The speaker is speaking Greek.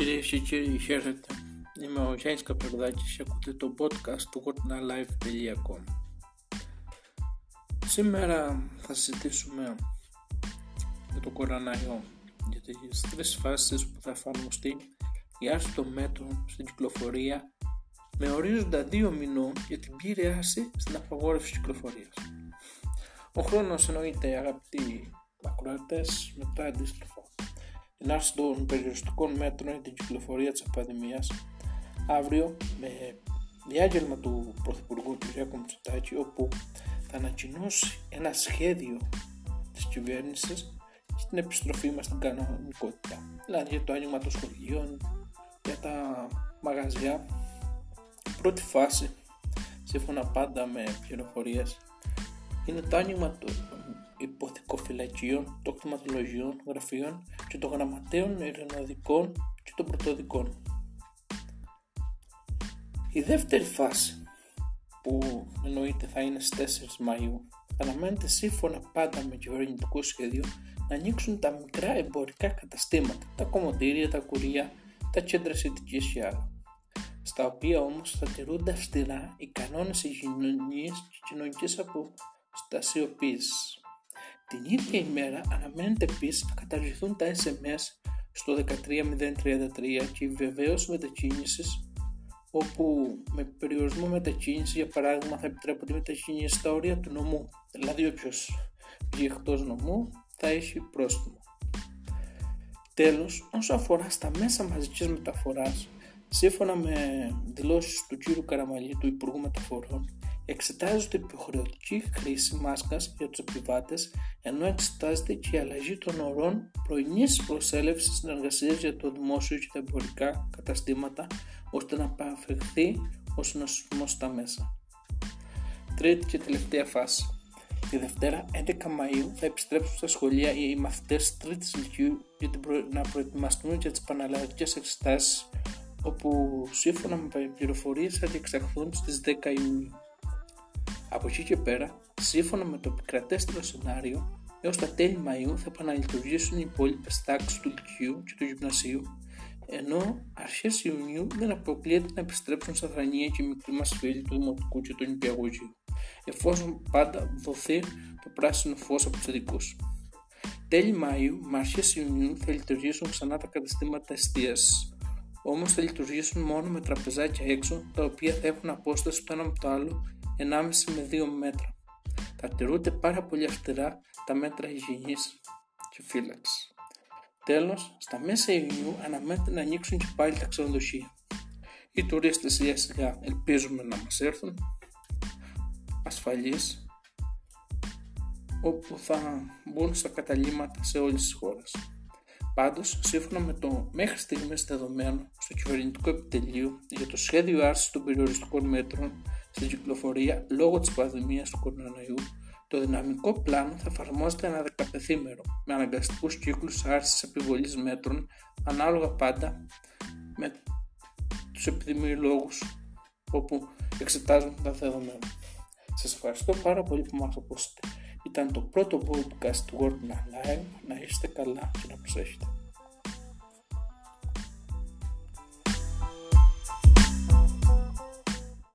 Κυρίες και κύριοι, χαίρετε. Είμαι ο Γιάννης Καπερδάκης και ακούτε το podcast του wordnalive.com Σήμερα θα συζητήσουμε για το κοροναϊό για τις τρεις φάσεις που θα εφαρμοστεί η άρση των μέτρων στην κυκλοφορία με ορίζοντα δύο μηνών για την πλήρη άρση στην απαγόρευση κυκλοφορίας. Ο χρόνος εννοείται αγαπητοί ακροατές μετά αντίστοιχο την άρση των περιοριστικών μέτρων για την κυκλοφορία της πανδημίας αύριο με διάγγελμα του Πρωθυπουργού κ. Μητσοτάκη όπου θα ανακοινώσει ένα σχέδιο της κυβέρνησης για την επιστροφή μας στην κανονικότητα. Δηλαδή για το άνοιγμα των σχολείων, για τα μαγαζιά. Πρώτη φάση, σύμφωνα πάντα με πληροφορίες, είναι το άνοιγμα των υποθηκοφυλακίων, των κτηματολογιών, γραφείων και των γραμματέων ειρηνοδικών και των πρωτοδικών. Η δεύτερη φάση που εννοείται θα είναι στις 4 Μαΐου αναμένεται σύμφωνα πάντα με κυβερνητικό σχέδιο να ανοίξουν τα μικρά εμπορικά καταστήματα, τα κομμωτήρια, τα κουρία, τα κέντρα συνθηκής και άλλα στα οποία όμως θα τηρούνται αυστηρά οι κανόνες υγιεινής και κοινωνικής αποστασιοποίησης. Την ίδια ημέρα αναμένεται επίσης να καταργηθούν τα SMS στο 13033 και η βεβαίωση μετακίνησης όπου με περιορισμό μετακίνησης για παράδειγμα θα επιτρέπονται μετακίνηση στα όρια του νομού δηλαδή όποιος βγει εκτός νομού θα έχει πρόστιμο. Τέλος, όσο αφορά στα μέσα μαζικής μεταφοράς, σύμφωνα με δηλώσεις του κ. Καραμαλή του Υπουργού Μεταφορών, εξετάζεται η υποχρεωτική χρήση μάσκας για τους επιβάτες ενώ εξετάζεται και η αλλαγή των ορών πρωινής προσέλευσης συνεργασίας για το δημόσιο και τα εμπορικά καταστήματα ώστε να απαφευχθεί ο συνοσισμός στα μέσα. Τρίτη και τελευταία φάση. Τη Δευτέρα 11 Μαΐου θα επιστρέψουν στα σχολεία οι μαθητές τρίτης ηλικίου για να προετοιμαστούν για τις πανελλαδικές εξετάσεις όπου σύμφωνα με πληροφορίες θα διεξαχθούν στις 10 Ιουνίου. Από εκεί και πέρα, σύμφωνα με το επικρατέστερο σενάριο, έως τα τέλη Μαΐου θα επαναλειτουργήσουν οι υπόλοιπες τάξεις του Λυκειού και του Γυμνασίου, ενώ αρχές Ιουνίου δεν αποκλείεται να επιστρέψουν στα Θρανία και οι μικροί μας φίλοι του Δημοτικού και του Νηπιαγωγείου, εφόσον πάντα δοθεί το πράσινο φως από τους ειδικούς. Τέλη Μαΐου με αρχές Ιουνίου θα λειτουργήσουν ξανά τα καταστήματα εστίασης, Όμως θα λειτουργήσουν μόνο με τραπεζάκια έξω, τα οποία θα έχουν απόσταση το ένα από το άλλο 1,5 με 2 μέτρα. Θα τηρούνται πάρα πολύ αυστηρά τα μέτρα υγιεινής και φύλαξης. Τέλος, στα μέσα Ιουνίου αναμένεται να ανοίξουν και πάλι τα ξενοδοχεία. Οι τουρίστες σιγά σιγά ελπίζουμε να μας έρθουν ασφαλείς όπου θα μπουν στα καταλήμματα σε όλες τις χώρες. Πάντως, σύμφωνα με το μέχρι στιγμής δεδομένο στο κυβερνητικό επιτελείο για το σχέδιο άρσης των περιοριστικών μέτρων στην κυκλοφορία λόγω της πανδημίας του κορονοϊού, το δυναμικό πλάνο θα εφαρμόζεται ένα δεκαπεθήμερο με αναγκαστικούς κύκλους άρσης επιβολής μέτρων ανάλογα πάντα με τους επιδημιολόγους όπου εξετάζουν τα δεδομένα. Σας ευχαριστώ πάρα πολύ που μας ακούσατε. Ήταν το πρώτο podcast του World Live. Να είστε καλά και να προσέχετε.